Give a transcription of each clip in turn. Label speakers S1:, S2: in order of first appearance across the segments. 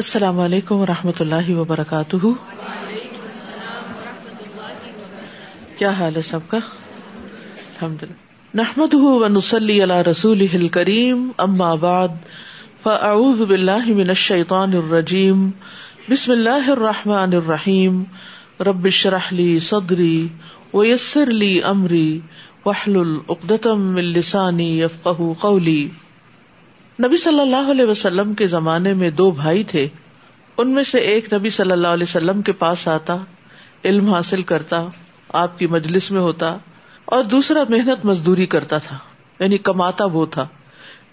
S1: السلام علیکم و رحمۃ اللہ وبرکاتہ۔ کیا حال ہے سب کا؟ الحمد للہ نحمد نسلی علی رسول کریم اما بعد، فاعوذ باللہ من الشیطان الرجیم، بسم اللہ الرحمن الرحیم۔ رب اشرح لی صدری ویسر لی امری، واحلل عقدۃ من لسانی یفقهوا قولی۔ نبی صلی اللہ علیہ وسلم کے زمانے میں دو بھائی تھے۔ ان میں سے ایک نبی صلی اللہ علیہ وسلم کے پاس آتا، علم حاصل کرتا، آپ کی مجلس میں ہوتا، اور دوسرا محنت مزدوری کرتا تھا۔ یعنی کماتا وہ تھا۔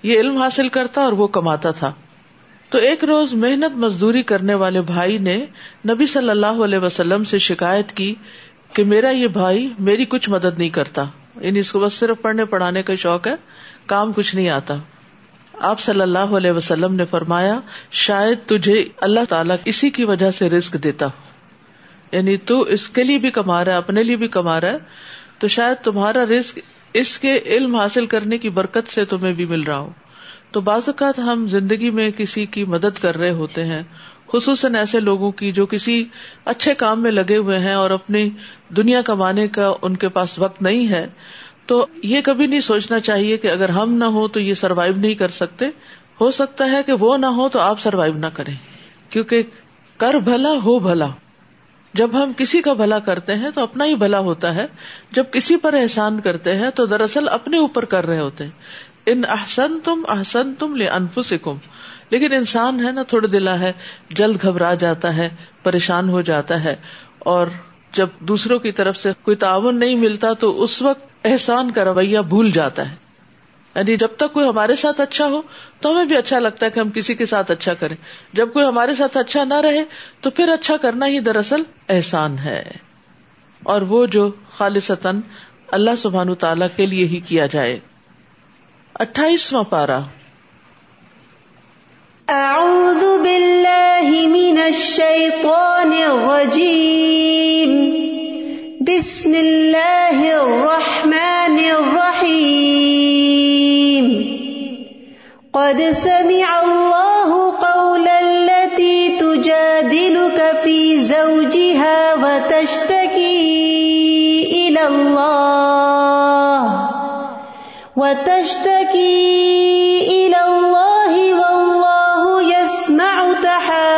S1: یہ علم حاصل کرتا اور وہ کماتا تھا۔ تو ایک روز محنت مزدوری کرنے والے بھائی نے نبی صلی اللہ علیہ وسلم سے شکایت کی کہ میرا یہ بھائی میری کچھ مدد نہیں کرتا۔ یعنی اس کو بس صرف پڑھنے پڑھانے کا شوق ہے، کام کچھ نہیں آتا۔ آپ صلی اللہ علیہ وسلم نے فرمایا، شاید تجھے اللہ تعالیٰ اسی کی وجہ سے رسک دیتا ہو۔ یعنی تو اس کے لیے بھی کما رہا ہے، اپنے لیے بھی کما رہا ہے، تو شاید تمہارا رسک اس کے علم حاصل کرنے کی برکت سے تمہیں بھی مل رہا ہو۔ تو بعض اوقات ہم زندگی میں کسی کی مدد کر رہے ہوتے ہیں، خصوصاً ایسے لوگوں کی جو کسی اچھے کام میں لگے ہوئے ہیں اور اپنی دنیا کمانے کا ان کے پاس وقت نہیں ہے۔ تو یہ کبھی نہیں سوچنا چاہیے کہ اگر ہم نہ ہو تو یہ سروائو نہیں کر سکتے۔ ہو سکتا ہے کہ وہ نہ ہو تو آپ سروائو نہ کریں۔ کیونکہ کر بھلا ہو بھلا۔ جب ہم کسی کا بھلا کرتے ہیں تو اپنا ہی بھلا ہوتا ہے۔ جب کسی پر احسان کرتے ہیں تو دراصل اپنے اوپر کر رہے ہوتے ہیں۔ ان احسن تم احسن تم لے انفسکم لیکن انسان ہے نا، تھوڑے دلا ہے، جلد گھبرا جاتا ہے، پریشان ہو جاتا ہے۔ اور جب دوسروں کی طرف سے کوئی تعاون نہیں ملتا تو اس وقت احسان کا رویہ بھول جاتا ہے۔ یعنی جب تک کوئی ہمارے ساتھ اچھا ہو، تو ہمیں بھی اچھا لگتا ہے کہ ہم کسی کے ساتھ اچھا کریں۔ جب کوئی ہمارے ساتھ اچھا نہ رہے، تو پھر اچھا کرنا ہی دراصل احسان ہے۔ اور وہ جو خالصتاً اللہ سبحان تعالی کے لیے ہی کیا جائے۔ اٹھائیسواں پارا
S2: اعوذ باللہ من الشیطان الرجیم۔ بسم اللہ الرحمن الرحیم. قد سمع اللہ قول التي تجادلك في زوجها وتشتكي إلى الله. وتشتكي إلى الله والله يسمع تحاوركما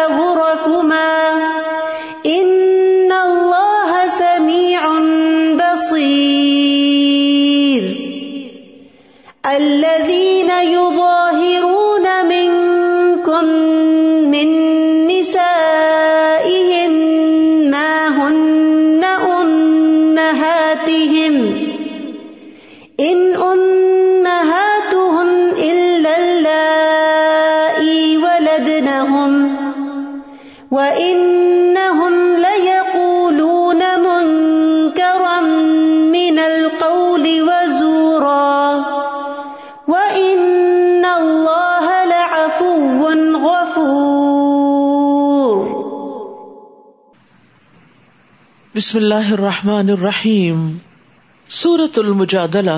S1: بسم اللہ الرحمن الرحیم سورت المجادلہ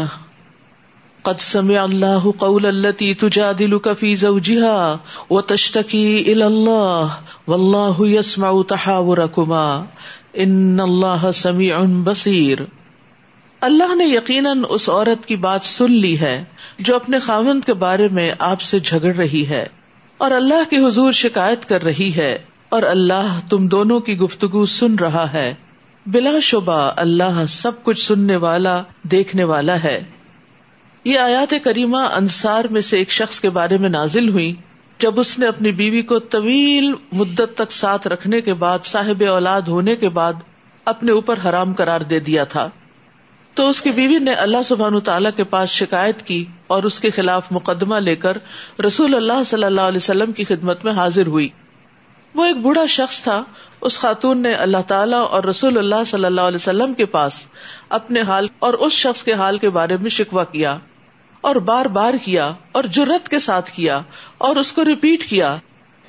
S1: قد سمع اللہ قول التي تجادلك في زوجها وتشتكي الى الله والله يسمع تحاوركما ان الله سميع بصير اللہ نے یقیناً اس عورت کی بات سن لی ہے جو اپنے خاوند کے بارے میں آپ سے جھگڑ رہی ہے اور اللہ کے حضور شکایت کر رہی ہے اور اللہ تم دونوں کی گفتگو سن رہا ہے بلا شبہ اللہ سب کچھ سننے والا، دیکھنے والا ہے۔ یہ آیات کریمہ انصار میں سے ایک شخص کے بارے میں نازل ہوئی۔ جب اس نے اپنی بیوی کو طویل مدت تک ساتھ رکھنے کے بعد، صاحب اولاد ہونے کے بعد اپنے اوپر حرام قرار دے دیا تھا۔ تو اس کی بیوی نے اللہ سبحان تعالیٰ کے پاس شکایت کی اور اس کے خلاف مقدمہ لے کر رسول اللہ صلی اللہ علیہ وسلم کی خدمت میں حاضر ہوئی۔ وہ ایک بوڑھا شخص تھا۔ اس خاتون نے اللہ تعالیٰ اور رسول اللہ صلی اللہ علیہ وسلم کے پاس اپنے حال اور اس شخص کے حال کے بارے میں شکوا کیا اور بار بار کیا اور جرت کے ساتھ کیا اور اس کو ریپیٹ کیا۔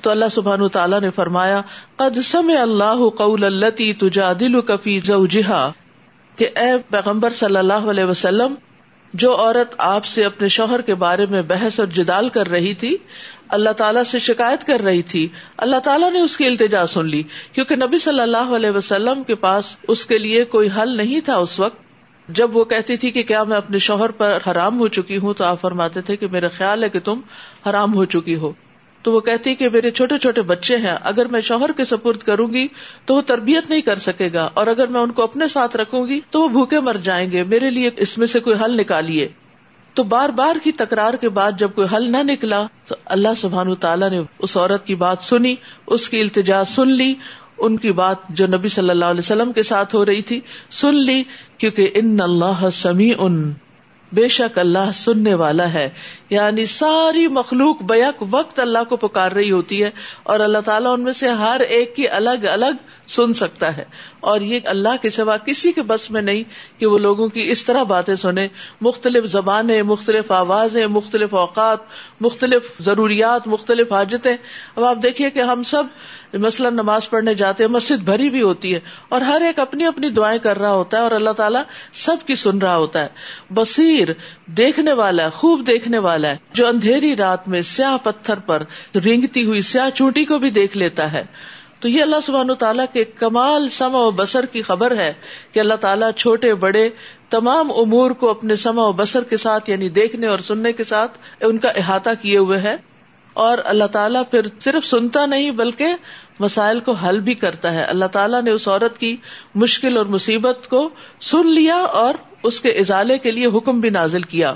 S1: تو اللہ سبحان تعالیٰ نے فرمایا، قد سمع اللہ قول التی تجادل کفی زوجہا کہ اے پیغمبر صلی اللہ علیہ وسلم، جو عورت آپ سے اپنے شوہر کے بارے میں بحث اور جدال کر رہی تھی اللہ تعالیٰ سے شکایت کر رہی تھی۔ اللہ تعالیٰ نے اس کی التجا سن لی، کیونکہ نبی صلی اللہ علیہ وسلم کے پاس اس کے لیے کوئی حل نہیں تھا اس وقت۔ جب وہ کہتی تھی کہ کیا میں اپنے شوہر پر حرام ہو چکی ہوں، تو آپ فرماتے تھے کہ میرا خیال ہے کہ تم حرام ہو چکی ہو۔ تو وہ کہتی کہ میرے چھوٹے چھوٹے بچے ہیں، اگر میں شوہر کے سپرد کروں گی تو وہ تربیت نہیں کر سکے گا، اور اگر میں ان کو اپنے ساتھ رکھوں گی تو وہ بھوکے مر جائیں گے۔ میرے لیے اس میں سے کوئی حل نکالیے۔ تو بار بار کی تکرار کے بعد جب کوئی حل نہ نکلا تو اللہ سبحان تعالیٰ نے اس عورت کی بات سنی، اس کی التجا سن لی، ان کی بات جو نبی صلی اللہ علیہ وسلم کے ساتھ ہو رہی تھی سن لی، کیونکہ ان اللہ سمی ان بے شک اللہ سننے والا ہے۔ یعنی ساری مخلوق بیک وقت اللہ کو پکار رہی ہوتی ہے اور اللہ تعالیٰ ان میں سے ہر ایک کی الگ الگ سن سکتا ہے۔ اور یہ اللہ کے سوا کسی کے بس میں نہیں کہ وہ لوگوں کی اس طرح باتیں سنے مختلف زبانیں، مختلف آوازیں، مختلف اوقات، مختلف ضروریات، مختلف حاجتیں۔ اب آپ دیکھیے کہ ہم سب مثلاً نماز پڑھنے جاتے ہیں، مسجد بھری بھی ہوتی ہے اور ہر ایک اپنی اپنی دعائیں کر رہا ہوتا ہے اور اللہ تعالیٰ سب کی سن رہا ہوتا ہے۔ بصیر دیکھنے والا ہے، خوب دیکھنے والا ہے، جو اندھیری رات میں سیاہ پتھر پر رینگتی ہوئی، سیاہ چونٹی کو بھی دیکھ لیتا ہے۔ تو یہ اللہ سبحان تعالیٰ کے کمال سما و بسر کی خبر ہے کہ اللہ تعالیٰ چھوٹے بڑے تمام امور کو اپنے سما و بسر کے ساتھ یعنی دیکھنے اور سننے کے ساتھ ان کا احاطہ کیے ہوئے ہے اور اللہ تعالیٰ پھر صرف سنتا نہیں بلکہ مسائل کو حل بھی کرتا ہے۔ اللہ تعالیٰ نے اس عورت کی مشکل اور مصیبت کو سن لیا اور اس کے ازالے کے لیے حکم بھی نازل کیا۔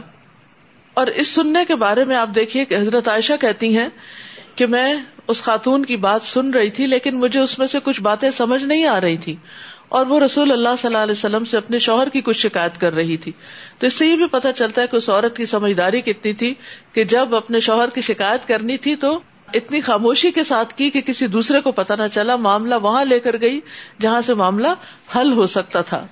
S1: اور اس سننے کے بارے میں آپ دیکھیے کہ حضرت عائشہ کہتی ہیں کہ میں اس خاتون کی بات سن رہی تھی، لیکن مجھے اس میں سے کچھ باتیں سمجھ نہیں آ رہی تھی۔ اور وہ رسول اللہ صلی اللہ علیہ وسلم سے اپنے شوہر کی کچھ شکایت کر رہی تھی۔ تو اس سے یہ بھی پتا چلتا ہے کہ اس عورت کی سمجھداری کتنی تھی کہ جب اپنے شوہر کی شکایت کرنی تھی تو اتنی خاموشی کے ساتھ کی کہ کسی دوسرے کو پتا نہ چلا، معاملہ وہاں لے کر گئی جہاں سے معاملہ حل ہو سکتا تھا۔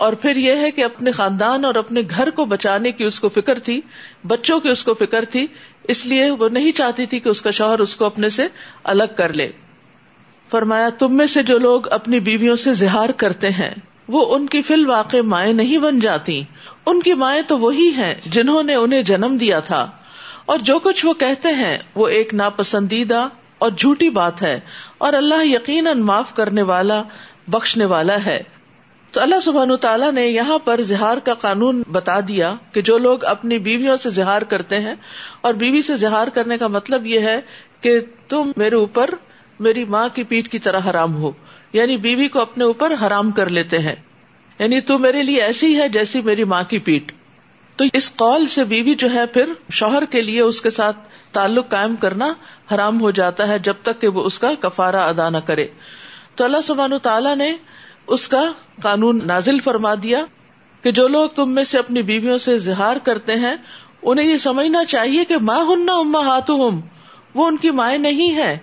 S1: اور پھر یہ ہے کہ اپنے خاندان اور اپنے گھر کو بچانے کی اس کو فکر تھی، بچوں کی اس کو فکر تھی، اس لیے وہ نہیں چاہتی تھی کہ اس کا شوہر اس کو اپنے سے الگ کر لے۔ فرمایا، تم میں سے جو لوگ اپنی بیویوں سے زہار کرتے ہیں، وہ ان کی فی الواقع مائیں نہیں بن جاتی۔ ان کی مائیں تو وہی ہیں جنہوں نے انہیں جنم دیا تھا۔ اور جو کچھ وہ کہتے ہیں، وہ ایک ناپسندیدہ اور جھوٹی بات ہے۔ اور اللہ یقیناً معاف کرنے والا، بخشنے والا ہے۔ تو اللہ سبحان تعالیٰ نے یہاں پر زہار کا قانون بتا دیا کہ جو لوگ اپنی بیویوں سے زہار کرتے ہیں، اور بیوی سے زہار کرنے کا مطلب یہ ہے کہ تم میرے اوپر میری ماں کی پیٹ کی طرح حرام ہو یعنی بیوی کو اپنے اوپر حرام کر لیتے ہیں۔ یعنی تو میرے لیے ایسی ہے جیسی میری ماں کی پیٹ۔ تو اس قول سے بیوی جو ہے پھر شوہر کے لیے اس کے ساتھ تعلق قائم کرنا حرام ہو جاتا ہے جب تک کہ وہ اس کا کفارہ ادا نہ کرے۔ تو اللہ سبحانہ تعالیٰ نے اس کا قانون نازل فرما دیا کہ جو لوگ تم میں سے اپنی بیویوں سے اظہار کرتے ہیں، انہیں یہ سمجھنا چاہیے کہ ماں ہننا اما ہاتھ وہ ان کی مائیں نہیں ہے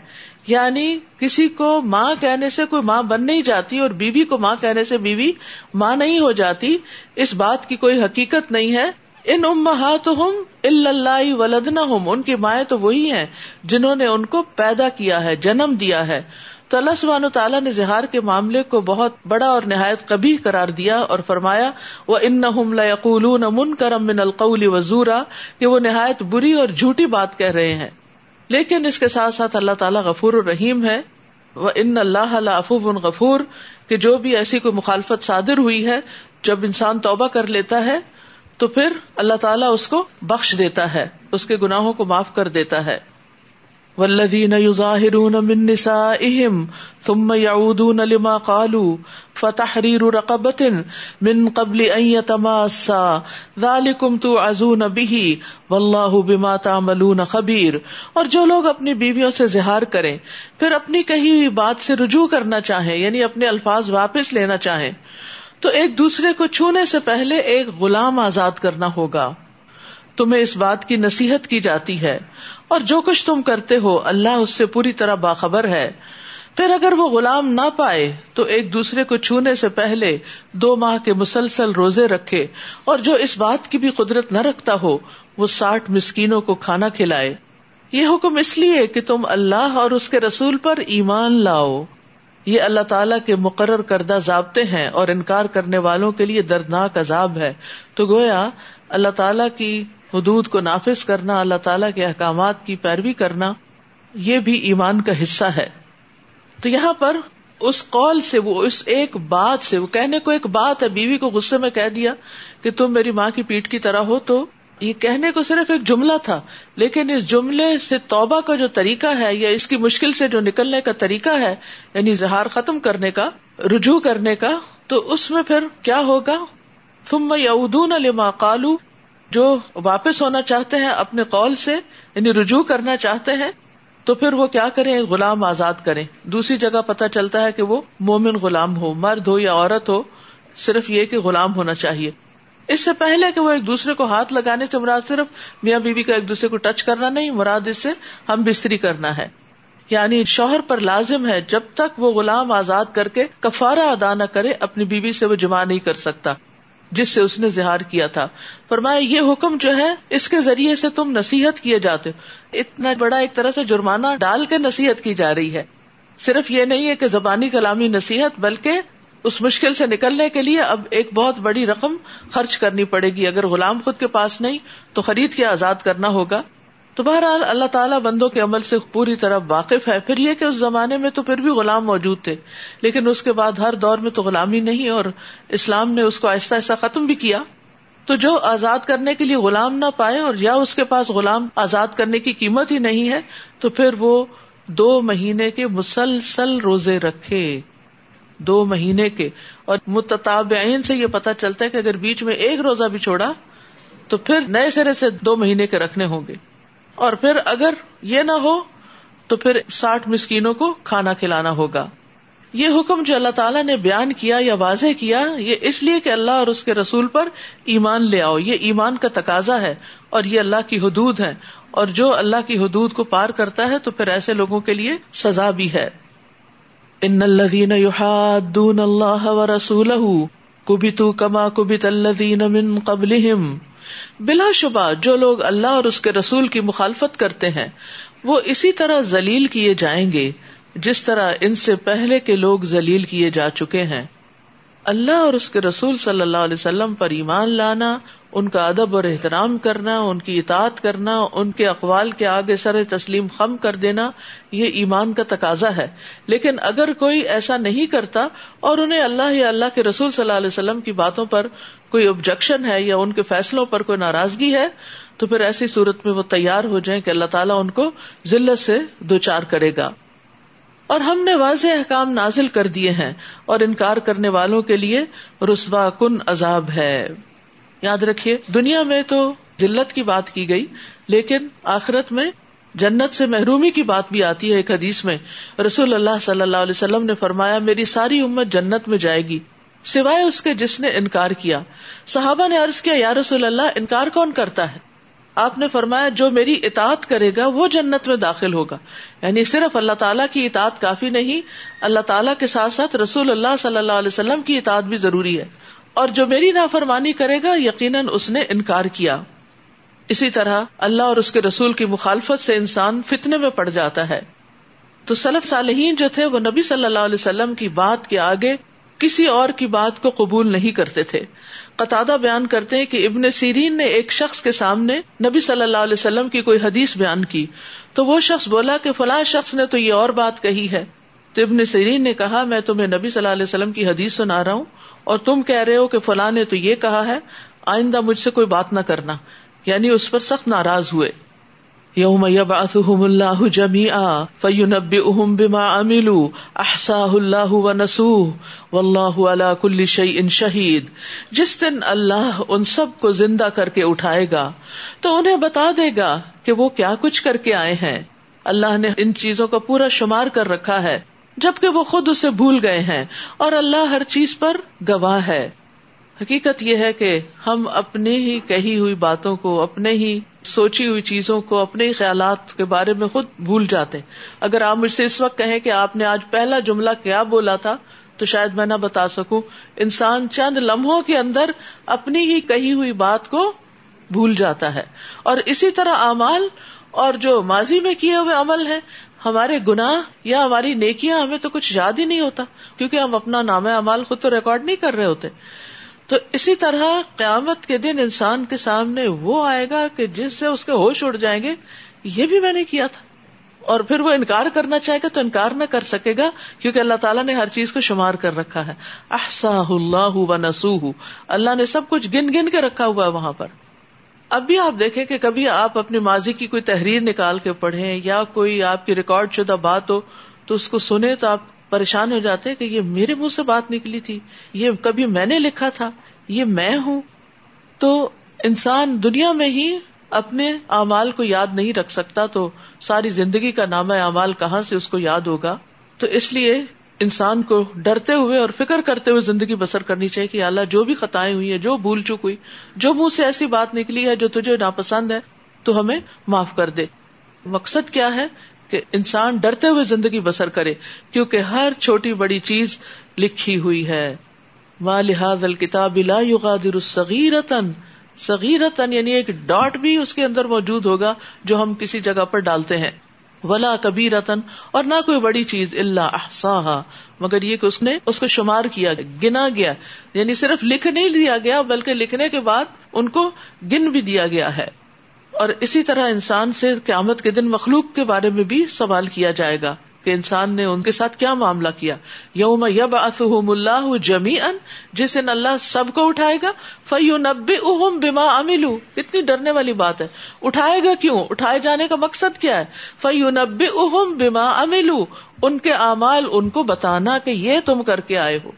S1: یعنی کسی کو ماں کہنے سے کوئی ماں بن نہیں جاتی اور بیوی کو ماں کہنے سے بیوی ماں نہیں ہو جاتی، اس بات کی کوئی حقیقت نہیں ہے۔ ان امہات ہم اللہ ولدنا ہوں ان کی مائیں تو وہی ہیں جنہوں نے ان کو پیدا کیا ہے، جنم دیا ہے۔ تو اللہ سبحان تعالیٰ نے زہار کے معاملے کو بہت بڑا اور نہایت کبھی قرار دیا اور فرمایا وہ ان نہ من کرم من القول وزورا، کہ وہ نہایت بری اور جھوٹی بات کہہ رہے ہیں۔ لیکن اس کے ساتھ ساتھ اللہ تعالیٰ غفور الرحیم ہے۔ وہ ان اللہ افوب ان غفور، کہ جو بھی ایسی کوئی مخالفت صادر ہوئی ہے، جب انسان توبہ کر لیتا ہے، تو پھر اللہ تعالیٰ اس کو بخش دیتا ہے، اس کے گناہوں کو معاف کر دیتا ہے۔ والذین یظاہرون من نسائهم ثم يعودون لما قالوا فتحریر رقبت من قبل ان يتماسا ذالکم توعزون به واللہ بما تعملون خبیر اور جو لوگ اپنی بیویوں سے زہار کریں پھر اپنی کہی ہوئی بات سے رجوع کرنا چاہیں یعنی اپنے الفاظ واپس لینا چاہیں تو ایک دوسرے کو چھونے سے پہلے ایک غلام آزاد کرنا ہوگا تمہیں اس بات کی نصیحت کی جاتی ہے اور جو کچھ تم کرتے ہو، اللہ اس سے پوری طرح باخبر ہے۔ پھر اگر وہ غلام نہ پائے، تو ایک دوسرے کو چھونے سے پہلے دو ماہ کے مسلسل روزے رکھے۔ اور جو اس بات کی بھی قدرت نہ رکھتا ہو، وہ ساٹھ مسکینوں کو کھانا کھلائے۔ یہ حکم اس لیے کہ تم اللہ اور اس کے رسول پر ایمان لاؤ۔ یہ اللہ تعالیٰ کے مقرر کردہ ضابطے ہیں اور انکار کرنے والوں کے لیے دردناک عذاب ہے۔ تو گویا، اللہ تعالیٰ کی حدود کو نافذ کرنا، اللہ تعالیٰ کے احکامات کی پیروی کرنا، یہ بھی ایمان کا حصہ ہے۔ تو یہاں پر اس قول سے وہ، اس ایک بات سے، وہ کہنے کو ایک بات ہے، بیوی کو غصے میں کہہ دیا کہ تم میری ماں کی پیٹ کی طرح ہو، تو یہ کہنے کو صرف ایک جملہ تھا، لیکن اس جملے سے توبہ کا جو طریقہ ہے یا اس کی مشکل سے جو نکلنے کا طریقہ ہے یعنی زہار ختم کرنے کا، رجوع کرنے کا، تو اس میں پھر کیا ہوگا؟ تم یادون لما قالو جو واپس ہونا چاہتے ہیں اپنے قول سے یعنی رجوع کرنا چاہتے ہیں، تو پھر وہ کیا کریں؟ غلام آزاد کریں۔ دوسری جگہ پتا چلتا ہے کہ وہ مومن غلام ہو، مرد ہو یا عورت ہو، صرف یہ کہ غلام ہونا چاہیے۔ اس سے پہلے کہ وہ ایک دوسرے کو ہاتھ لگانے سے مراد صرف میاں بیوی کا ایک دوسرے کو ٹچ کرنا نہیں، مراد اس سے ہم بستری کرنا ہے۔ یعنی شوہر پر لازم ہے جب تک وہ غلام آزاد کر کے کفارہ ادا نہ کرے، اپنی بیوی سے وہ جمع نہیں کر سکتا۔ جس سے اس نے زہار کیا تھا۔ فرمایا، یہ حکم جو ہے، اس کے ذریعے سے تم نصیحت کیے جاتے ہو۔ اتنا بڑا ایک طرح سے جرمانہ ڈال کے نصیحت کی جا رہی ہے۔ صرف یہ نہیں ہے کہ زبانی کلامی نصیحت، بلکہ اس مشکل سے نکلنے کے لیے اب ایک بہت بڑی رقم خرچ کرنی پڑے گی۔ اگر غلام خود کے پاس نہیں، تو خرید کے آزاد کرنا ہوگا۔ تو بہرحال اللہ تعالیٰ بندوں کے عمل سے پوری طرح واقف ہے۔ پھر یہ کہ اس زمانے میں تو پھر بھی غلام موجود تھے، لیکن اس کے بعد ہر دور میں تو غلامی نہیں اور اسلام نے اس کو آہستہ آہستہ ختم بھی کیا۔ تو جو آزاد کرنے کے لیے غلام نہ پائے اور یا اس کے پاس غلام آزاد کرنے کی قیمت ہی نہیں ہے، تو پھر وہ دو مہینے کے مسلسل روزے رکھے۔ دو مہینے کے۔ اور متطابعین سے یہ پتا چلتا ہے کہ اگر بیچ میں ایک روزہ بھی چھوڑا، تو پھر نئے سرے سے دو مہینے کے رکھنے ہوں گے۔ اور پھر اگر یہ نہ ہو تو پھر ساٹھ مسکینوں کو کھانا کھلانا ہوگا۔ یہ حکم جو اللہ تعالیٰ نے بیان کیا یا واضح کیا، یہ اس لیے کہ اللہ اور اس کے رسول پر ایمان لے آؤ۔ یہ ایمان کا تقاضا ہے اور یہ اللہ کی حدود ہے اور جو اللہ کی حدود کو پار کرتا ہے تو پھر ایسے لوگوں کے لیے سزا بھی ہے۔ ان الذين يحادون الله ورسوله كبتوا كما كبت الذين من قبلهم بلا شبہ جو لوگ اللہ اور اس کے رسول کی مخالفت کرتے ہیں، وہ اسی طرح ذلیل کیے جائیں گے، جس طرح ان سے پہلے کے لوگ ذلیل کیے جا چکے ہیں۔ اللہ اور اس کے رسول صلی اللہ علیہ وسلم پر ایمان لانا، ان کا ادب اور احترام کرنا، ان کی اطاعت کرنا، ان کے اقوال کے آگے سر تسلیم خم کر دینا، یہ ایمان کا تقاضا ہے۔ لیکن اگر کوئی ایسا نہیں کرتا اور انہیں اللہ یا اللہ کے رسول صلی اللہ علیہ وسلم کی باتوں پر کوئی آبجیکشن ہے یا ان کے فیصلوں پر کوئی ناراضگی ہے، تو پھر ایسی صورت میں وہ تیار ہو جائیں کہ اللہ تعالیٰ ان کو ذلت سے دو چار کرے گا۔ اور ہم نے واضح احکام نازل کر دیے ہیں اور انکار کرنے والوں کے لیے رسوا کن عذاب ہے۔ یاد رکھیے، دنیا میں تو ذلت کی بات کی گئی، لیکن آخرت میں جنت سے محرومی کی بات بھی آتی ہے ایک حدیث میں۔ رسول اللہ صلی اللہ علیہ وسلم نے فرمایا، میری ساری امت جنت میں جائے گی۔ سوائے اس کے جس نے انکار کیا۔ صحابہ نے عرض کیا، یا رسول اللہ، انکار کون کرتا ہے؟ آپ نے فرمایا، جو میری اطاعت کرے گا، وہ جنت میں داخل ہوگا۔ یعنی صرف اللہ تعالیٰ کی اطاعت کافی نہیں، اللہ تعالیٰ کے ساتھ ساتھ رسول اللہ صلی اللہ علیہ وسلم کی اطاعت بھی ضروری ہے۔ اور جو میری نافرمانی کرے گا، یقیناً اس نے انکار کیا۔ اسی طرح اللہ اور اس کے رسول کی مخالفت سے انسان فتنے میں پڑ جاتا ہے۔ تو سلف صالحین جو تھے، وہ نبی صلی اللہ علیہ وسلم کی بات کے آگے کسی اور کی بات کو قبول نہیں کرتے تھے۔ قطع بیان کرتے ہیں کہ ابن سیرین نے ایک شخص کے سامنے نبی صلی اللہ علیہ وسلم کی کوئی حدیث بیان کی۔ تو وہ شخص بولا کہ فلاں شخص نے تو یہ اور بات کہی ہے۔ تو ابن سیرین نے کہا، میں تمہیں نبی صلی اللہ علیہ وسلم کی حدیث سنا رہا ہوں اور تم کہہ رہے ہو کہ فلاں نے تو یہ کہا ہے، آئندہ مجھ سے کوئی بات نہ کرنا۔ یعنی اس پر سخت ناراض ہوئے۔ یوم یبعثهم اللہ جمیعا فینبئهم بما عملوا. احصاہ اللہ ونسوہ واللہ علی کل شیء شہید جس دن اللہ ان سب کو زندہ کر کے اٹھائے گا، تو انہیں بتا دے گا کہ وہ کیا کچھ کر کے آئے ہیں۔ اللہ نے ان چیزوں کا پورا شمار کر رکھا ہے، جبکہ وہ خود اسے بھول گئے ہیں، اور اللہ ہر چیز پر گواہ ہے۔ حقیقت یہ ہے کہ ہم اپنے ہی کہی ہوئی باتوں کو، اپنے ہی سوچی ہوئی چیزوں کو، اپنے ہی خیالات کے بارے میں خود بھول جاتے اگر آپ مجھ سے اس وقت کہیں کہ آپ نے آج پہلا جملہ کیا بولا تھا، تو شاید میں نہ بتا سکوں۔ انسان چند لمحوں کے اندر اپنی ہی کہی ہوئی بات کو بھول جاتا ہے۔ اور اسی طرح امال اور جو ماضی میں کیے ہوئے عمل ہے ہمارے گناہ یا ہماری نیکیاں، ہمیں تو کچھ یاد ہی نہیں ہوتا، کیونکہ ہم اپنا نام امال خود تو ریکارڈ نہیں کر رہے ہوتے۔ تو اسی طرح قیامت کے دن انسان کے سامنے وہ آئے گا کہ جس سے اس کے ہوش اڑ جائیں گے، یہ بھی میں نے کیا تھا۔ اور پھر وہ انکار کرنا چاہے گا تو انکار نہ کر سکے گا، کیونکہ اللہ تعالیٰ نے ہر چیز کو شمار کر رکھا ہے۔ احسا اللہ و نسو اللہ نے سب کچھ گن گن کے رکھا ہوا ہے وہاں پر۔ اب بھی آپ دیکھیں کہ کبھی آپ اپنی ماضی کی کوئی تحریر نکال کے پڑھیں یا کوئی آپ کی ریکارڈ شدہ بات ہو تو اس کو سنے تو آپ پریشان ہو جاتے کہ یہ میرے منہ سے بات نکلی تھی، یہ کبھی میں نے لکھا تھا، یہ میں ہوں۔ تو انسان دنیا میں ہی اپنے اعمال کو یاد نہیں رکھ سکتا، تو ساری زندگی کا نام اعمال کہاں سے اس کو یاد ہوگا؟ تو اس لیے انسان کو ڈرتے ہوئے اور فکر کرتے ہوئے زندگی بسر کرنی چاہیے کہ اللہ جو بھی خطائیں ہوئی ہیں، جو بھول چک ہوئی، جو منہ سے ایسی بات نکلی ہے جو تجھے ناپسند ہے، تو ہمیں معاف کر دے۔ مقصد کیا ہے؟ کہ انسان ڈرتے ہوئے زندگی بسر کرے کیونکہ ہر چھوٹی بڑی چیز لکھی ہوئی ہے۔ ماں لحاظ الکتاب لا یغادر صغیرتن صغیرتن یعنی ایک ڈاٹ بھی اس کے اندر موجود ہوگا جو ہم کسی جگہ پر ڈالتے ہیں۔ ولا کبھی رتن اور نہ کوئی بڑی چیز اللہ احسا مگر یہ کہ اس نے اس کو شمار کیا، گنا گیا۔ یعنی صرف لکھ نہیں دیا گیا، بلکہ لکھنے کے بعد ان کو گن بھی دیا گیا ہے۔ اور اسی طرح انسان سے قیامت کے دن مخلوق کے بارے میں بھی سوال کیا جائے گا کہ انسان نے ان کے ساتھ کیا معاملہ کیا۔ یوم یب اصم اللہ جمی ان جس دن اللہ سب کو اٹھائے گا فیو نبی اہم بیما املو اتنی ڈرنے والی بات ہے۔ اٹھائے گا کیوں؟ اٹھائے جانے کا مقصد کیا ہے؟ فیو نبی اہم بیما املو ان کے اعمال ان کو بتانا کہ یہ تم کر کے آئے ہو۔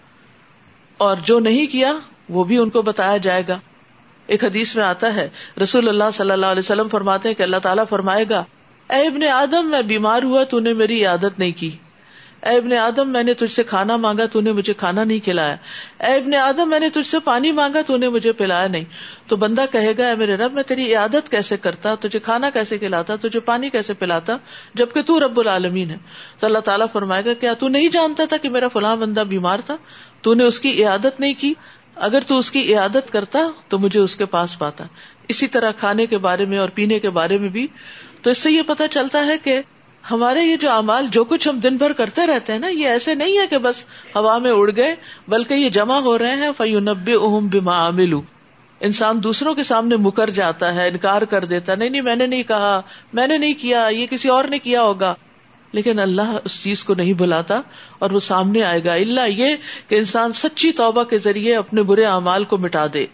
S1: اور جو نہیں کیا، وہ بھی ان کو بتایا جائے گا۔ ایک حدیث میں آتا ہے، رسول اللہ صلی اللہ علیہ وسلم فرماتے ہیں کہ اللہ تعالیٰ فرمائے گا، اے ابن آدم، میں بیمار ہوا، تو نے میری عادت نہیں کی۔ اے ابن آدم، میں نے تجھ سے کھانا مانگا، تو نے مجھے کھانا نہیں کھلایا۔ اے ابن آدم، میں نے تجھ سے پانی مانگا، تو نے مجھے پلایا نہیں۔ تو بندہ کہے گا، اے میرے رب، میں تیری عادت کیسے کرتا، تجھے کھانا کیسے کھلاتا، تجھے پانی کیسے پلاتا، جبکہ تو رب العالمین ہے۔ تو اللہ تعالیٰ فرمائے گا، کیا تو نہیں جانتا تھا کہ میرا فلاں بندہ بیمار تھا؟ تو نے اس کی عادت نہیں کی۔ اگر تو اس کی عادت کرتا تو مجھے اس کے پاس پاتا۔ اسی طرح کھانے کے بارے میں اور پینے کے بارے میں بھی۔ تو اس سے یہ پتا چلتا ہے کہ ہمارے یہ جو امال جو کچھ ہم دن بھر کرتے رہتے ہیں نا، یہ ایسے نہیں ہے کہ بس ہوا میں اڑ گئے، بلکہ یہ جمع ہو رہے ہیں۔ فیونبے اہم بما عاملو انسان دوسروں کے سامنے مکر جاتا ہے، انکار کر دیتا نہیں نہیں، میں نے نہیں کہا، میں نے نہیں کیا، یہ کسی اور نے کیا ہوگا۔ لیکن اللہ اس چیز کو نہیں بلاتا اور وہ سامنے آئے گا۔ اللہ یہ کہ انسان سچی توبہ کے ذریعے اپنے برے اعمال کو مٹا دے۔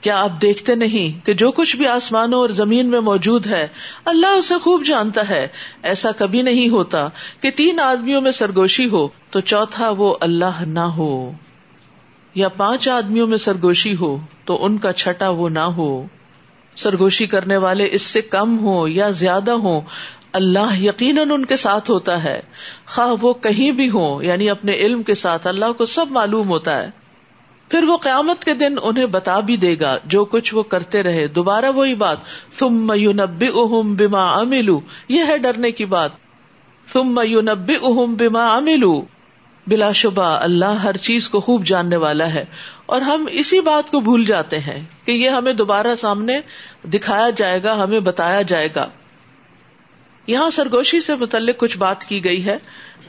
S1: کیا آپ دیکھتے نہیں کہ جو کچھ بھی آسمانوں اور زمین میں موجود ہے، اللہ اسے خوب جانتا ہے۔ ایسا کبھی نہیں ہوتا کہ تین آدمیوں میں سرگوشی ہو تو چوتھا وہ اللہ نہ ہو۔ یا پانچ آدمیوں میں سرگوشی ہو تو ان کا چھٹا وہ نہ ہو۔ سرگوشی کرنے والے اس سے کم ہو یا زیادہ ہو اللہ یقیناً ان کے ساتھ ہوتا ہے۔ خواہ وہ کہیں بھی ہو یعنی اپنے علم کے ساتھ اللہ کو سب معلوم ہوتا ہے۔ پھر وہ قیامت کے دن انہیں بتا بھی دے گا، جو کچھ وہ کرتے رہے۔ دوبارہ وہی بات تم میونب اہم بیما املو یہ ہے ڈرنے کی بات۔ تم میونب اہم بیما املو بلا شبہ، اللہ ہر چیز کو خوب جاننے والا ہے۔ اور ہم اسی بات کو بھول جاتے ہیں کہ یہ ہمیں دوبارہ سامنے دکھایا جائے گا، ہمیں بتایا جائے گا۔ یہاں سرگوشی سے متعلق کچھ بات کی گئی ہے۔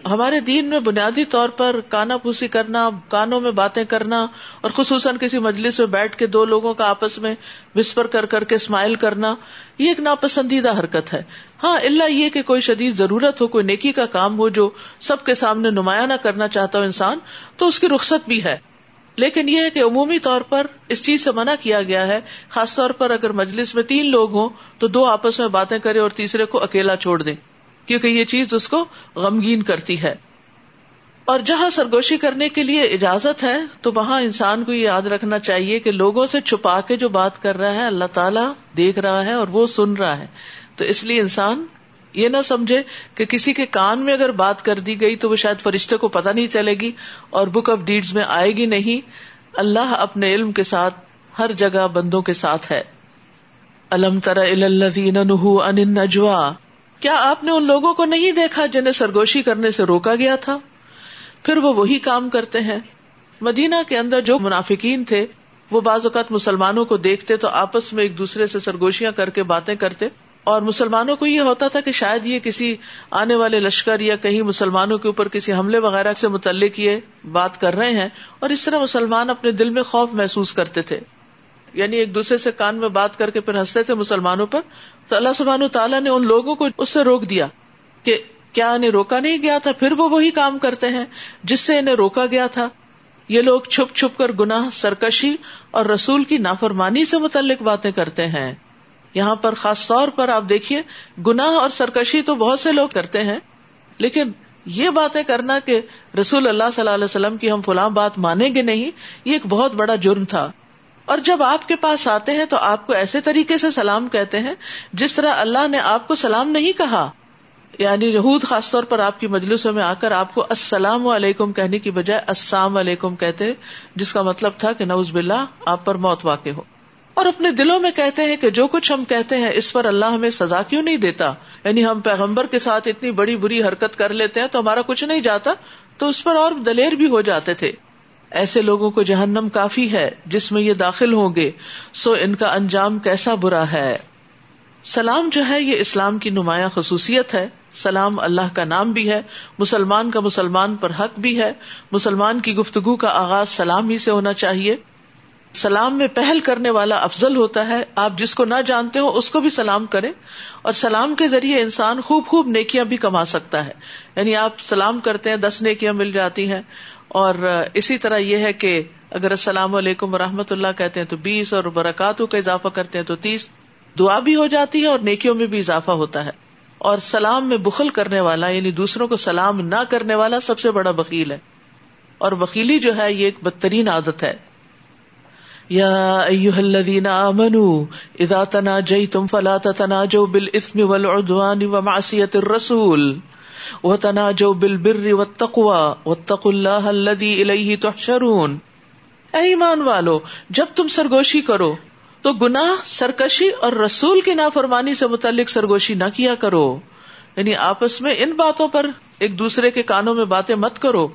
S1: ہمارے دین میں بنیادی طور پر کانا پوسی کرنا، کانوں میں باتیں کرنا اور خصوصاً کسی مجلس میں بیٹھ کے دو لوگوں کا آپس میں وسپر کر کر کے اسمائل کرنا، یہ ایک ناپسندیدہ حرکت ہے۔ ہاں اللہ یہ کہ کوئی شدید ضرورت ہو، کوئی نیکی کا کام ہو جو سب کے سامنے نمایاں نہ کرنا چاہتا ہو انسان، تو اس کی رخصت بھی ہے۔ لیکن یہ ہے کہ عمومی طور پر اس چیز سے منع کیا گیا ہے، خاص طور پر اگر مجلس میں تین لوگ ہوں تو دو آپس میں باتیں کرے اور تیسرے کو اکیلا چھوڑ دیں، کیونکہ یہ چیز اس کو غمگین کرتی ہے۔ اور جہاں سرگوشی کرنے کے لیے اجازت ہے، تو وہاں انسان کو یہ یاد رکھنا چاہیے کہ لوگوں سے چھپا کے جو بات کر رہا ہے، اللہ تعالیٰ دیکھ رہا ہے اور وہ سن رہا ہے۔ تو اس لیے انسان یہ نہ سمجھے کہ کسی کے کان میں اگر بات کر دی گئی تو وہ شاید فرشتے کو پتہ نہیں چلے گی اور بک آف ڈیڈز میں آئے گی نہیں۔ اللہ اپنے علم کے ساتھ ہر جگہ بندوں کے ساتھ ہے۔ الم تر ان نجوا کیا آپ نے ان لوگوں کو نہیں دیکھا جنہیں سرگوشی کرنے سے روکا گیا تھا؟ پھر وہ وہی کام کرتے ہیں۔ مدینہ کے اندر جو منافقین تھے، وہ بعض اوقات مسلمانوں کو دیکھتے تو آپس میں ایک دوسرے سے سرگوشیاں کر کے باتیں کرتے۔ اور مسلمانوں کو یہ ہوتا تھا کہ شاید یہ کسی آنے والے لشکر یا کہیں مسلمانوں کے اوپر کسی حملے وغیرہ سے متعلق یہ بات کر رہے ہیں اور اس طرح مسلمان اپنے دل میں خوف محسوس کرتے تھے۔ یعنی ایک دوسرے سے کان میں بات کر کے پھر ہنستے تھے مسلمانوں پر۔ تو اللہ سبحان تعالیٰ نے ان لوگوں کو اس سے روک دیا کہ کیا انہیں روکا نہیں گیا تھا؟ پھر وہ وہی کام کرتے ہیں جس سے انہیں روکا گیا تھا۔ یہ لوگ چھپ چھپ کر گناہ، سرکشی اور رسول کی نافرمانی سے متعلق باتیں کرتے ہیں۔ یہاں پر خاص طور پر آپ دیکھیے، گناہ اور سرکشی تو بہت سے لوگ کرتے ہیں، لیکن یہ باتیں کرنا کہ رسول اللہ صلی اللہ علیہ وسلم کی ہم فلاں بات مانیں گے نہیں، یہ ایک بہت بڑا جرم تھا۔ اور جب آپ کے پاس آتے ہیں تو آپ کو ایسے طریقے سے سلام کہتے ہیں جس طرح اللہ نے آپ کو سلام نہیں کہا۔ یعنی یہود خاص طور پر آپ کی مجلسوں میں آ کر آپ کو السلام علیکم کہنے کی بجائے السلام علیکم کہتے، جس کا مطلب تھا کہ نوز باللہ، آپ پر موت واقع ہو۔ اور اپنے دلوں میں کہتے ہیں کہ جو کچھ ہم کہتے ہیں، اس پر اللہ ہمیں سزا کیوں نہیں دیتا؟ یعنی ہم پیغمبر کے ساتھ اتنی بڑی بری حرکت کر لیتے ہیں تو ہمارا کچھ نہیں جاتا، تو اس پر اور دلیر بھی ہو جاتے تھے۔ ایسے لوگوں کو جہنم کافی ہے، جس میں یہ داخل ہوں گے، سو ان کا انجام کیسا برا ہے۔ سلام جو ہے، یہ اسلام کی نمایاں خصوصیت ہے۔ سلام اللہ کا نام بھی ہے، مسلمان کا مسلمان پر حق بھی ہے۔ مسلمان کی گفتگو کا آغاز سلام ہی سے ہونا چاہیے۔ سلام میں پہل کرنے والا افضل ہوتا ہے آپ جس کو نہ جانتے ہو اس کو بھی سلام کریں اور سلام کے ذریعے انسان خوب خوب نیکیاں بھی کما سکتا ہے یعنی آپ سلام کرتے ہیں، دس نیکیاں مل جاتی ہیں اور اسی طرح یہ ہے کہ اگر السلام علیکم و رحمۃ اللہ کہتے ہیں تو بیس اور برکاتوں کا اضافہ کرتے ہیں تو تیس دعا بھی ہو جاتی ہے اور نیکیوں میں بھی اضافہ ہوتا ہے اور سلام میں بخل کرنے والا یعنی دوسروں کو سلام نہ کرنے والا سب سے بڑا بکیل ہے اور وکیلی جو ہے یہ ایک بدترین عادت ہے یا الذین آمنوا اذا تناجیتم فلا تتناجوا بالاسم والعدوان ومعصیت الرسول وتناجوا بالبر والتقوى واتقوا اللہ الذی الیہ تحشرون۔ اے ایمان والو، جب تم سرگوشی کرو، تو گناہ، سرکشی اور رسول کی نافرمانی سے متعلق سرگوشی نہ کیا کرو۔ یعنی آپس میں ان باتوں پر ایک دوسرے کے کانوں میں باتیں مت کرو۔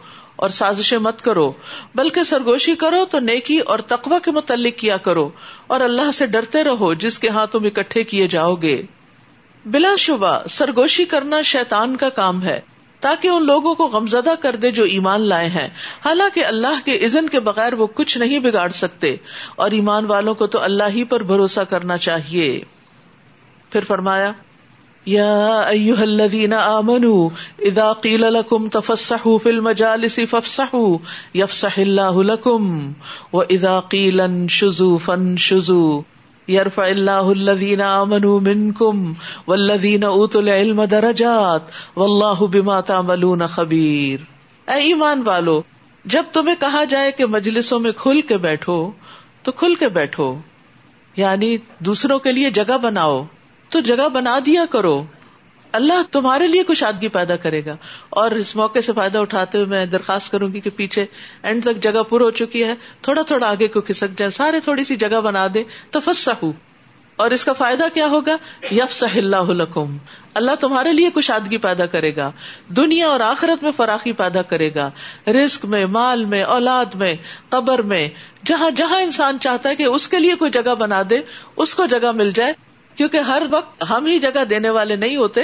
S1: اور سازشیں مت کرو، بلکہ سرگوشی کرو تو نیکی اور تقوی کے متعلق کیا کرو، اور اللہ سے ڈرتے رہو جس کے ہاتھ تم اکٹھے کیے جاؤ گے۔ بلا شبہ، سرگوشی کرنا شیطان کا کام ہے، تاکہ ان لوگوں کو غمزدہ کر دے جو ایمان لائے ہیں۔ حالانکہ اللہ کے عزن کے بغیر وہ کچھ نہیں بگاڑ سکتے، اور ایمان والوں کو تو اللہ ہی پر بھروسہ کرنا چاہیے۔ پھر فرمایا یا ایوہ الذین آمنوا اذا قیل لکم تفسحوا فی المجالس فافسحوا یفسح اللہ لکم واذا قیل انشزوا فانشزوا یرفع اللہ الذین آمنوا منکم والذین اوتوا العلم درجات واللہ بما تعملون خبیر اے ایمان والو، جب تمہیں کہا جائے کہ مجلسوں میں کھل کے بیٹھو، تو کھل کے بیٹھو یعنی دوسروں کے لیے جگہ بناؤ۔ تو جگہ بنا دیا کرو۔ اللہ تمہارے لیے کچھ پیدا کرے گا۔ اور اس موقع سے فائدہ اٹھاتے ہوئے میں درخواست کروں گی کہ پیچھے اینڈ تک جگہ پور ہو چکی ہے۔ تھوڑا تھوڑا آگے کو کھسک جائے۔ سارے تھوڑی سی جگہ بنا دے۔ تو فسا اور اس کا فائدہ کیا ہوگا؟ یف اللہ لکم۔ اللہ تمہارے لیے کچھ آدگی پیدا کرے گا۔ دنیا اور آخرت میں فراخی پیدا کرے گا۔ رسک میں، مال میں، اولاد میں، قبر میں۔ جہاں جہاں انسان چاہتا ہے کہ اس کے لیے کوئی جگہ بنا دے، اس کو جگہ مل جائے۔ کیونکہ ہر وقت ہم ہی جگہ دینے والے نہیں ہوتے،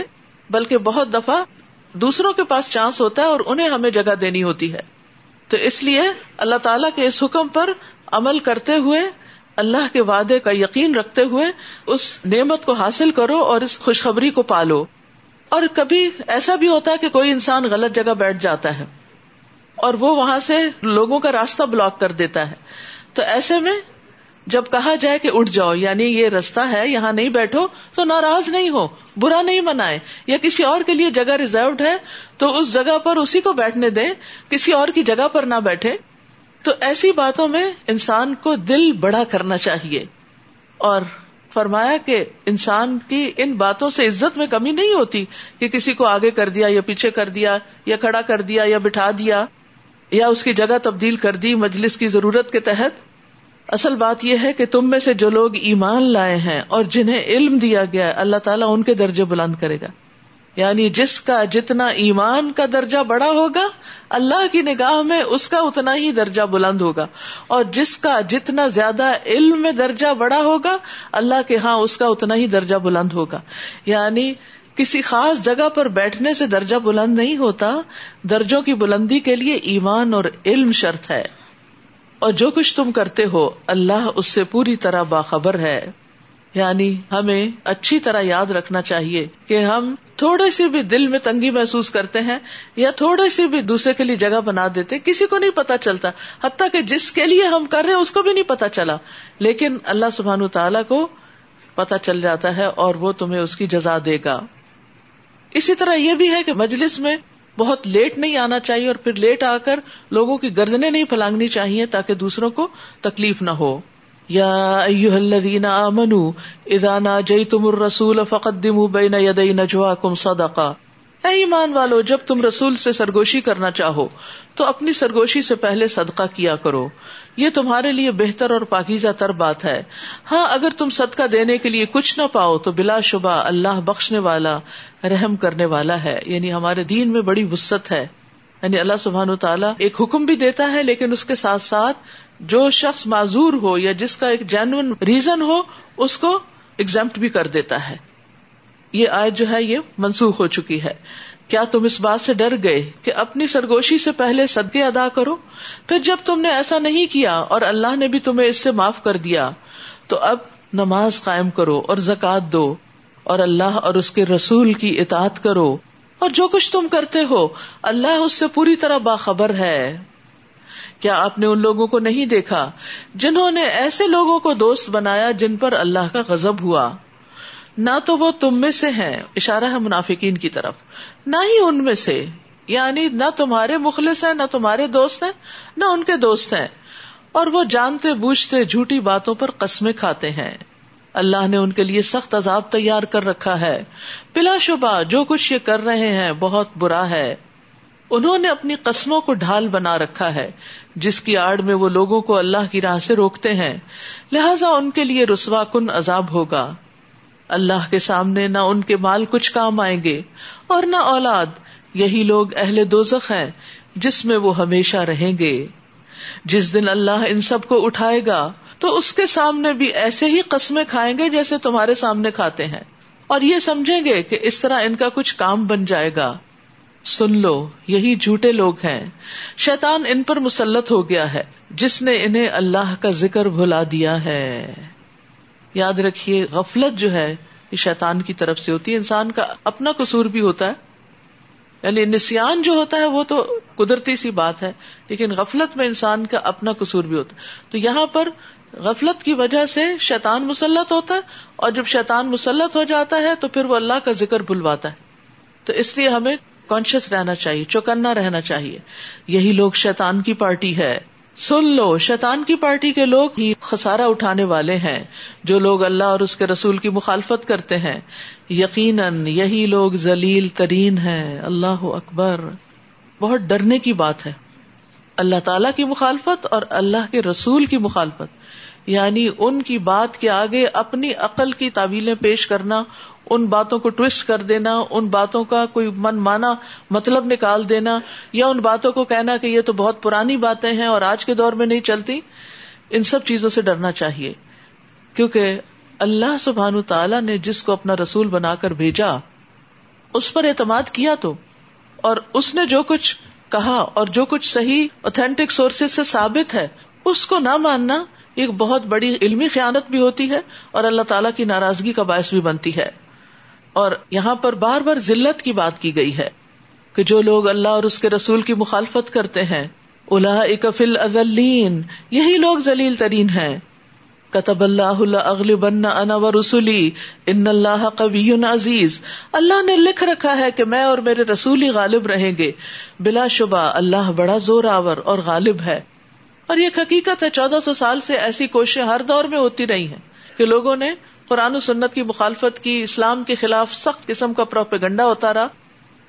S1: بلکہ بہت دفعہ دوسروں کے پاس چانس ہوتا ہے اور انہیں ہمیں جگہ دینی ہوتی ہے۔ تو اس لیے اللہ تعالیٰ کے اس حکم پر عمل کرتے ہوئے، اللہ کے وعدے کا یقین رکھتے ہوئے اس نعمت کو حاصل کرو اور اس خوشخبری کو پالو۔ اور کبھی ایسا بھی ہوتا ہے کہ کوئی انسان غلط جگہ بیٹھ جاتا ہے اور وہ وہاں سے لوگوں کا راستہ بلاک کر دیتا ہے۔ تو ایسے میں جب کہا جائے کہ اٹھ جاؤ یعنی یہ رستہ ہے، یہاں نہیں بیٹھو، تو ناراض نہیں ہو، برا نہیں منائے یا کسی اور کے لیے جگہ ریزروڈ ہے، تو اس جگہ پر اسی کو بیٹھنے دے کسی اور کی جگہ پر نہ بیٹھے۔ تو ایسی باتوں میں انسان کو دل بڑا کرنا چاہیے۔ اور فرمایا کہ انسان کی ان باتوں سے عزت میں کمی نہیں ہوتی کہ کسی کو آگے کر دیا، یا پیچھے کر دیا، یا کھڑا کر دیا، یا بٹھا دیا، یا اس کی جگہ تبدیل کر دی، مجلس کی ضرورت کے تحت۔ اصل بات یہ ہے کہ تم میں سے جو لوگ ایمان لائے ہیں اور جنہیں علم دیا گیا ہے، اللہ تعالیٰ ان کے درجے بلند کرے گا۔ یعنی جس کا جتنا ایمان کا درجہ بڑا ہوگا، اللہ کی نگاہ میں اس کا اتنا ہی درجہ بلند ہوگا۔ اور جس کا جتنا زیادہ علم میں درجہ بڑا ہوگا، اللہ کے ہاں اس کا اتنا ہی درجہ بلند ہوگا۔ یعنی کسی خاص جگہ پر بیٹھنے سے درجہ بلند نہیں ہوتا۔ درجوں کی بلندی کے لیے ایمان اور علم شرط ہے۔ اور جو کچھ تم کرتے ہو، اللہ اس سے پوری طرح باخبر ہے۔ یعنی ہمیں اچھی طرح یاد رکھنا چاہیے کہ ہم تھوڑی سی بھی دل میں تنگی محسوس کرتے ہیں یا تھوڑی سی بھی دوسرے کے لیے جگہ بنا دیتے، کسی کو نہیں پتا چلتا۔ حتیٰ کہ جس کے لیے ہم کر رہے ہیں، اس کو بھی نہیں پتا چلا۔ لیکن اللہ سبحان تعالیٰ کو پتا چل جاتا ہے اور وہ تمہیں اس کی جزا دے گا۔ اسی طرح یہ بھی ہے کہ مجلس میں بہت لیٹ نہیں آنا چاہیے اور پھر لیٹ آ کر لوگوں کی گردنے نہیں پھلانگنی چاہیے تاکہ دوسروں کو تکلیف نہ ہو۔ یا الذین آمنوا اذا ناجیتم الرسول فقدموا بین یدی نجواکم صدقہ۔ اے ایمان والو، جب تم رسول سے سرگوشی کرنا چاہو، تو اپنی سرگوشی سے پہلے صدقہ کیا کرو۔ یہ تمہارے لیے بہتر اور پاکیزہ تر بات ہے۔ ہاں اگر تم صدقہ دینے کے لیے کچھ نہ پاؤ، تو بلا شبہ اللہ بخشنے والا رحم کرنے والا ہے یعنی ہمارے دین میں بڑی وسط ہے۔ یعنی اللہ سبحان و تعالیٰ ایک حکم بھی دیتا ہے، لیکن اس کے ساتھ ساتھ جو شخص معذور ہو یا جس کا ایک جینوئن ریزن ہو، اس کو ایگزامپٹ بھی کر دیتا ہے۔ یہ آیت جو ہے، یہ منسوخ ہو چکی ہے۔ کیا تم اس بات سے ڈر گئے کہ اپنی سرگوشی سے پہلے صدقے ادا کرو؟ پھر جب تم نے ایسا نہیں کیا اور اللہ نے بھی تمہیں اس سے معاف کر دیا، تو اب نماز قائم کرو اور زکات دو۔ اور اللہ اور اس کے رسول کی اطاعت کرو اور جو کچھ تم کرتے ہو، اللہ اس سے پوری طرح باخبر ہے۔ کیا آپ نے ان لوگوں کو نہیں دیکھا جنہوں نے ایسے لوگوں کو دوست بنایا جن پر اللہ کا غزب ہوا؟ نہ تو وہ تم میں سے ہیں، اشارہ ہے منافقین کی طرف۔ نہ ہی ان میں سے۔ یعنی نہ تمہارے مخلص ہیں، نہ تمہارے دوست ہیں، نہ ان کے دوست ہیں۔ اور وہ جانتے بوجھتے جھوٹی باتوں پر قسمیں کھاتے ہیں۔ اللہ نے ان کے لیے سخت عذاب تیار کر رکھا ہے۔ بلا شبہ جو کچھ یہ کر رہے ہیں بہت برا ہے۔ انہوں نے اپنی قسموں کو ڈھال بنا رکھا ہے، جس کی آڑ میں وہ لوگوں کو اللہ کی راہ سے روکتے ہیں۔ لہذا ان کے لیے رسوا کن عذاب ہوگا۔ اللہ کے سامنے نہ ان کے مال کچھ کام آئیں گے، اور نہ اولاد۔ یہی لوگ اہل دوزخ ہیں، جس میں وہ ہمیشہ رہیں گے۔ جس دن اللہ ان سب کو اٹھائے گا تو اس کے سامنے بھی ایسے ہی قسمیں کھائیں گے جیسے تمہارے سامنے کھاتے ہیں۔ اور یہ سمجھیں گے کہ اس طرح ان کا کچھ کام بن جائے گا۔ سن لو، یہی جھوٹے لوگ ہیں۔ شیطان ان پر مسلط ہو گیا ہے۔ جس نے انہیں اللہ کا ذکر بھلا دیا ہے۔ یاد رکھیے، غفلت جو ہے، یہ شیطان کی طرف سے ہوتی ہے۔ انسان کا اپنا قصور بھی ہوتا ہے۔ یعنی نسان جو ہوتا ہے، وہ تو قدرتی سی بات ہے، لیکن غفلت میں انسان کا اپنا قصور بھی ہوتا ہے۔ تو یہاں پر غفلت کی وجہ سے شیطان مسلط ہوتا ہے اور جب شیطان مسلط ہو جاتا ہے تو پھر وہ اللہ کا ذکر بھلواتا ہے۔ تو اس لیے ہمیں کانشیس رہنا چاہیے، چوکنا رہنا چاہیے۔ یہی لوگ شیطان کی پارٹی ہے۔ سن لو، شیطان کی پارٹی کے لوگ ہی خسارا اٹھانے والے ہیں۔ جو لوگ اللہ اور اس کے رسول کی مخالفت کرتے ہیں۔ یقیناً یہی لوگ ذلیل ترین ہے اللہ اکبر۔ بہت ڈرنے کی بات ہے۔ اللہ تعالی کی مخالفت اور اللہ کے رسول کی مخالفت۔ یعنی ان کی بات کے آگے اپنی عقل کی تعویلیں پیش کرنا، ان باتوں کو ٹوسٹ کر دینا، ان باتوں کا کوئی من مانا مطلب نکال دینا، یا ان باتوں کو کہنا کہ یہ تو بہت پرانی باتیں ہیں اور آج کے دور میں نہیں چلتی، ان سب چیزوں سے ڈرنا چاہیے۔ کیونکہ اللہ سبحان تعالیٰ نے جس کو اپنا رسول بنا کر بھیجا، اس پر اعتماد کیا تو، اور اس نے جو کچھ کہا اور جو کچھ صحیح اوتھینٹک سورسز سے ثابت ہے، اس کو نہ ماننا ایک بہت بڑی علمی خیانت بھی ہوتی ہے اور اللہ تعالیٰ کی ناراضگی کا باعث بھی بنتی ہے۔ اور یہاں پر بار بار ذلت کی بات کی گئی ہے کہ جو لوگ اللہ اور اس کے رسول کی مخالفت کرتے ہیں الا اکفل ازلین یہی لوگ ذلیل ترین ہیں۔ کتب اللہ اغل بن انا و رسولی ان اللہ قبی عزیز۔ اللہ نے لکھ رکھا ہے کہ میں اور میرے رسولی غالب رہیں گے۔ بلا شبہ، اللہ بڑا زور آور اور غالب ہے۔ اور یہ حقیقت ہے، چودہ سو سال سے ایسی کوششیں ہر دور میں ہوتی رہی ہیں کہ لوگوں نے قرآن و سنت کی مخالفت کی، اسلام کے خلاف سخت قسم کا پروپیگنڈا ہوتا رہا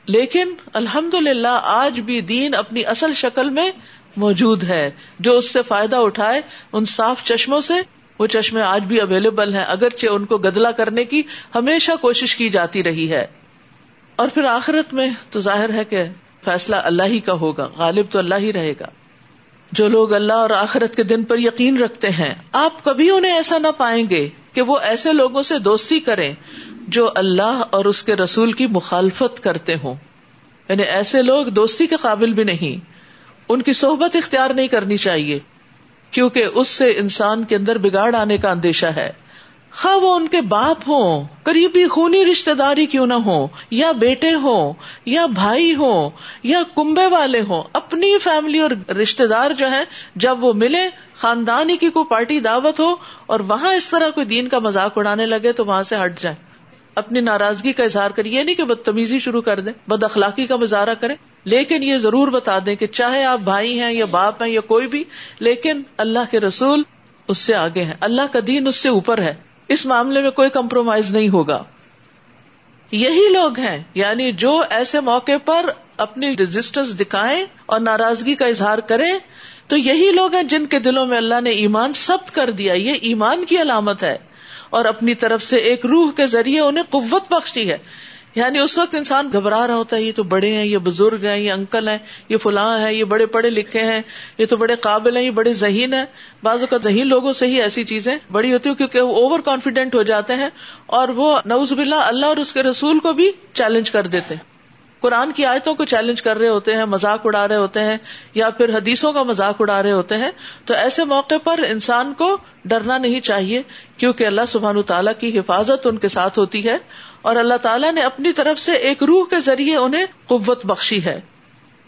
S1: لیکن الحمد للہ آج بھی دین اپنی اصل شکل میں موجود ہے۔ جو اس سے فائدہ اٹھائے، ان صاف چشموں سے، وہ چشمے آج بھی اویلیبل ہیں۔ اگرچہ ان کو گدلا کرنے کی ہمیشہ کوشش کی جاتی رہی ہے۔ اور پھر آخرت میں تو ظاہر ہے کہ فیصلہ اللہ ہی کا ہوگا، غالب تو اللہ ہی رہے گا۔ جو لوگ اللہ اور آخرت کے دن پر یقین رکھتے ہیں، آپ کبھی انہیں ایسا نہ پائیں گے کہ وہ ایسے لوگوں سے دوستی کریں جو اللہ اور اس کے رسول کی مخالفت کرتے ہوں۔ یعنی ایسے لوگ دوستی کے قابل بھی نہیں۔ ان کی صحبت اختیار نہیں کرنی چاہیے، کیونکہ اس سے انسان کے اندر بگاڑ آنے کا اندیشہ ہے۔ خواہ وہ ان کے باپ ہوں، قریبی خونی رشتے داری کیوں نہ ہو یا بیٹے ہوں، یا بھائی ہوں، یا کنبے والے ہوں، اپنی فیملی اور رشتے دار جو ہیں، جب وہ ملے خاندانی کی کوئی پارٹی دعوت ہو اور وہاں اس طرح کوئی دین کا مذاق اڑانے لگے تو وہاں سے ہٹ جائیں۔ اپنی ناراضگی کا اظہار کرے یہ نہیں کہ بدتمیزی شروع کر دیں، بد اخلاقی کا مظاہرہ کرے لیکن یہ ضرور بتا دیں کہ چاہے آپ بھائی ہیں یا باپ ہیں یا کوئی بھی، لیکن اللہ کے رسول اس سے آگے ہیں۔ اللہ کا دین اس سے اوپر ہے۔ اس معاملے میں کوئی کمپرومائز نہیں ہوگا۔ یہی لوگ ہیں یعنی جو ایسے موقع پر اپنی رجسٹنس دکھائیں اور ناراضگی کا اظہار کریں، تو یہی لوگ ہیں جن کے دلوں میں اللہ نے ایمان سب کر دیا۔ یہ ایمان کی علامت ہے۔ اور اپنی طرف سے ایک روح کے ذریعے انہیں قوت بخشی ہے۔ یعنی اس وقت انسان گھبرا رہا ہوتا ہے، یہ تو بڑے ہیں، یہ بزرگ ہیں، یہ انکل ہیں، یہ فلاں ہیں، یہ بڑے پڑھے لکھے ہیں، یہ تو بڑے قابل ہیں، یہ بڑے ذہین ہیں۔ بعض اوقات ذہین لوگوں سے ہی ایسی چیزیں بڑی ہوتی ہیں کیونکہ وہ اوور کانفیڈینٹ ہو جاتے ہیں اور وہ نوز باللہ اللہ اور اس کے رسول کو بھی چیلنج کر دیتے ہیں۔ قرآن کی آیتوں کو چیلنج کر رہے ہوتے ہیں، مذاق اڑا رہے ہوتے ہیں یا پھر حدیثوں کا مذاق اڑا رہے ہوتے ہیں۔ تو ایسے موقع پر انسان کو ڈرنا نہیں چاہیے کیونکہ اللہ سبحان تعالیٰ کی حفاظت ان کے ساتھ ہوتی ہے۔ اور اللہ تعالیٰ نے اپنی طرف سے ایک روح کے ذریعے انہیں قوت بخشی ہے۔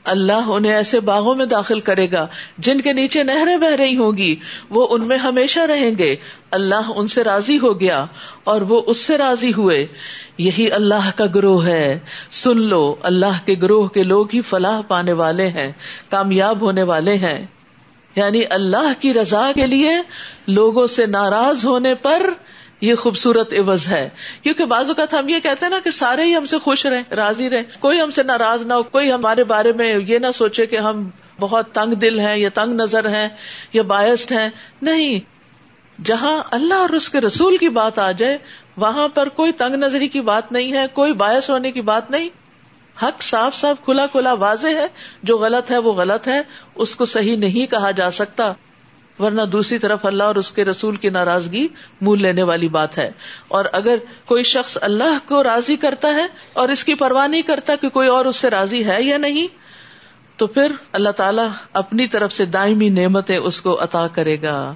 S1: اللہ انہیں ایسے باغوں میں داخل کرے گا جن کے نیچے نہریں بہ رہی ہوں گی۔ وہ ان میں ہمیشہ رہیں گے۔ اللہ ان سے راضی ہو گیا اور وہ اس سے راضی ہوئے۔ یہی اللہ کا گروہ ہے۔ سن لو، اللہ کے گروہ کے لوگ ہی فلاح پانے والے ہیں، کامیاب ہونے والے ہیں۔ یعنی اللہ کی رضا کے لیے لوگوں سے ناراض ہونے پر یہ خوبصورت عوض ہے۔ کیونکہ بعض اوقات ہم یہ کہتے ہیں نا کہ سارے ہی ہم سے خوش رہے راضی رہے کوئی ہم سے ناراض نہ ہو، کوئی ہمارے بارے میں یہ نہ سوچے کہ ہم بہت تنگ دل ہیں یا تنگ نظر ہیں یا باعث ہیں۔ نہیں، جہاں اللہ اور اس کے رسول کی بات آ جائے، وہاں پر کوئی تنگ نظری کی بات نہیں ہے، کوئی باعث ہونے کی بات نہیں۔ حق صاف صاف کھلا کھلا واضح ہے، جو غلط ہے وہ غلط ہے، اس کو صحیح نہیں کہا جا سکتا۔ ورنہ دوسری طرف اللہ اور اس کے رسول کی ناراضگی مول لینے والی بات ہے۔ اور اگر کوئی شخص اللہ کو راضی کرتا ہے اور اس کی پرواہ نہیں کرتا کہ کوئی اور اس سے راضی ہے یا نہیں، تو پھر اللہ تعالیٰ اپنی طرف سے دائمی نعمتیں اس کو عطا کرے گا۔